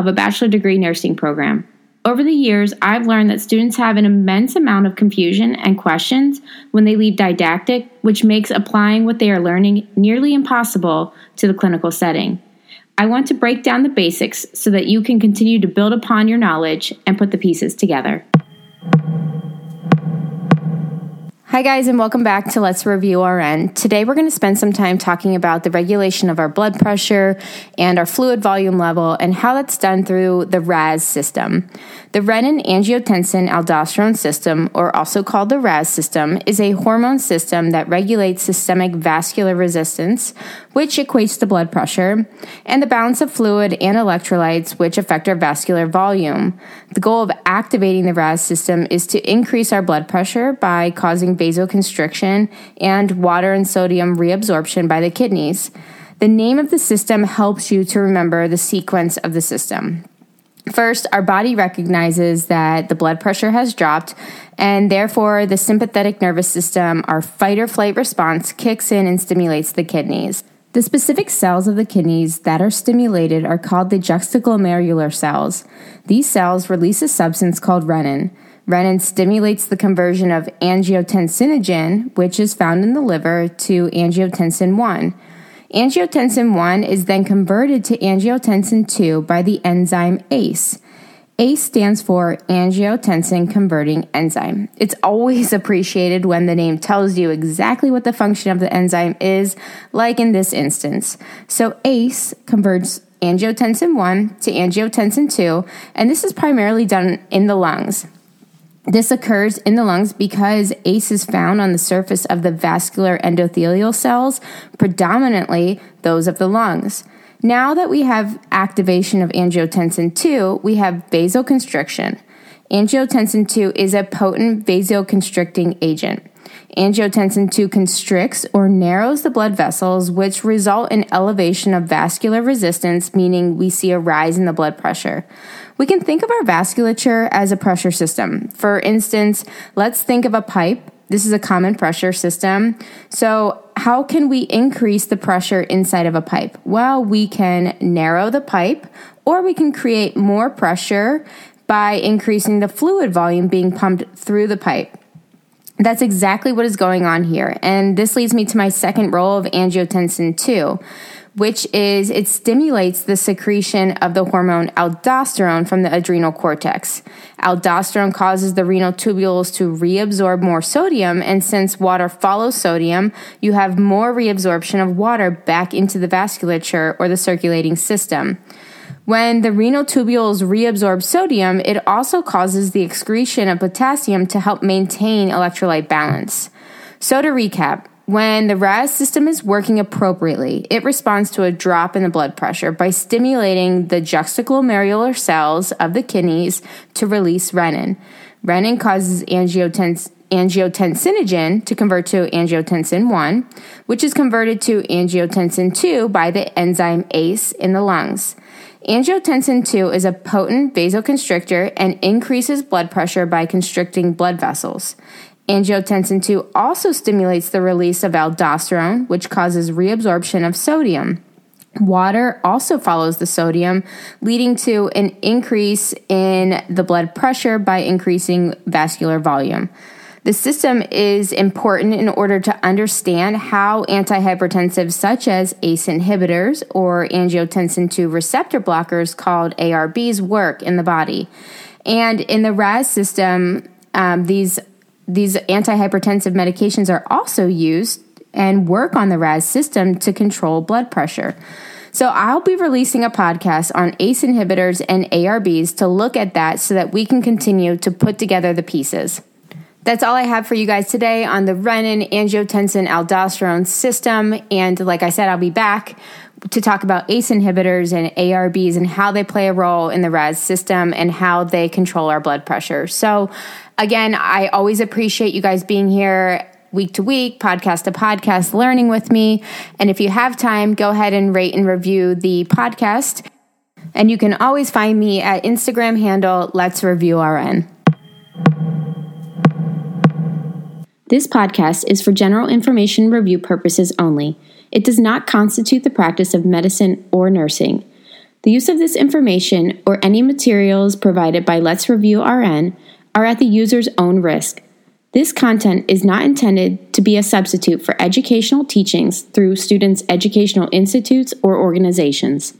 of a bachelor degree nursing program. Over the years, I've learned that students have an immense amount of confusion and questions when they leave didactic, which makes applying what they are learning nearly impossible to the clinical setting. I want to break down the basics so that you can continue to build upon your knowledge and put the pieces together. Hi, guys, and welcome back to Let's Review RN. Today, we're going to spend some time talking about the regulation of our blood pressure and our fluid volume level and how that's done through the RAS system. The renin angiotensin aldosterone system, or also called the RAS system, is a hormone system that regulates systemic vascular resistance, which equates to blood pressure, and the balance of fluid and electrolytes, which affect our vascular volume. The goal of activating the RAS system is to increase our blood pressure by causing vasoconstriction and water and sodium reabsorption by the kidneys. The name of the system helps you to remember the sequence of the system. First, our body recognizes that the blood pressure has dropped, and therefore the sympathetic nervous system, our fight or flight response, kicks in and stimulates the kidneys. The specific cells of the kidneys that are stimulated are called the juxtaglomerular cells. These cells release a substance called renin. Renin stimulates the conversion of angiotensinogen, which is found in the liver, to angiotensin 1. Angiotensin 1 is then converted to angiotensin 2 by the enzyme ACE. ACE stands for angiotensin converting enzyme. It's always appreciated when the name tells you exactly what the function of the enzyme is, like in this instance. So ACE converts angiotensin 1 to angiotensin 2, and this is primarily done in the lungs. This occurs in the lungs because ACE is found on the surface of the vascular endothelial cells, predominantly those of the lungs. Now that we have activation of angiotensin 2, we have vasoconstriction. Angiotensin 2 is a potent vasoconstricting agent. Angiotensin 2 constricts or narrows the blood vessels, which result in elevation of vascular resistance, meaning we see a rise in the blood pressure. We can think of our vasculature as a pressure system. For instance, let's think of a pipe. This is a common pressure system. So, how can we increase the pressure inside of a pipe? Well, we can narrow the pipe or we can create more pressure by increasing the fluid volume being pumped through the pipe. That's exactly what is going on here. And this leads me to my second role of angiotensin 2, which is it stimulates the secretion of the hormone aldosterone from the adrenal cortex. Aldosterone causes the renal tubules to reabsorb more sodium, and since water follows sodium, you have more reabsorption of water back into the vasculature or the circulating system. When the renal tubules reabsorb sodium, it also causes the excretion of potassium to help maintain electrolyte balance. So, to recap, when the RAS system is working appropriately, it responds to a drop in the blood pressure by stimulating the juxtaglomerular cells of the kidneys to release renin. Renin causes angiotens- angiotensinogen to convert to angiotensin 1, which is converted to angiotensin 2 by the enzyme ACE in the lungs. Angiotensin 2 is a potent vasoconstrictor and increases blood pressure by constricting blood vessels. Angiotensin 2 also stimulates the release of aldosterone, which causes reabsorption of sodium. Water also follows the sodium, leading to an increase in the blood pressure by increasing vascular volume. The system is important in order to understand how antihypertensives such as ACE inhibitors or angiotensin 2 receptor blockers called ARBs work in the body. And in the RAS system, um, these, these antihypertensive medications are also used and work on the RAS system to control blood pressure. So I'll be releasing a podcast on ACE inhibitors and ARBs to look at that so that we can continue to put together the pieces. That's all I have for you guys today on the renin angiotensin aldosterone system. And like I said, I'll be back to talk about ACE inhibitors and ARBs and how they play a role in the RAS system and how they control our blood pressure. So, again, I always appreciate you guys being here week to week, podcast to podcast, learning with me. And if you have time, go ahead and rate and review the podcast. And you can always find me at Instagram handle Let's Review RN. This podcast is for general information review purposes only. It does not constitute the practice of medicine or nursing. The use of this information or any materials provided by Let's Review RN are at the user's own risk. This content is not intended to be a substitute for educational teachings through students' educational institutes or organizations.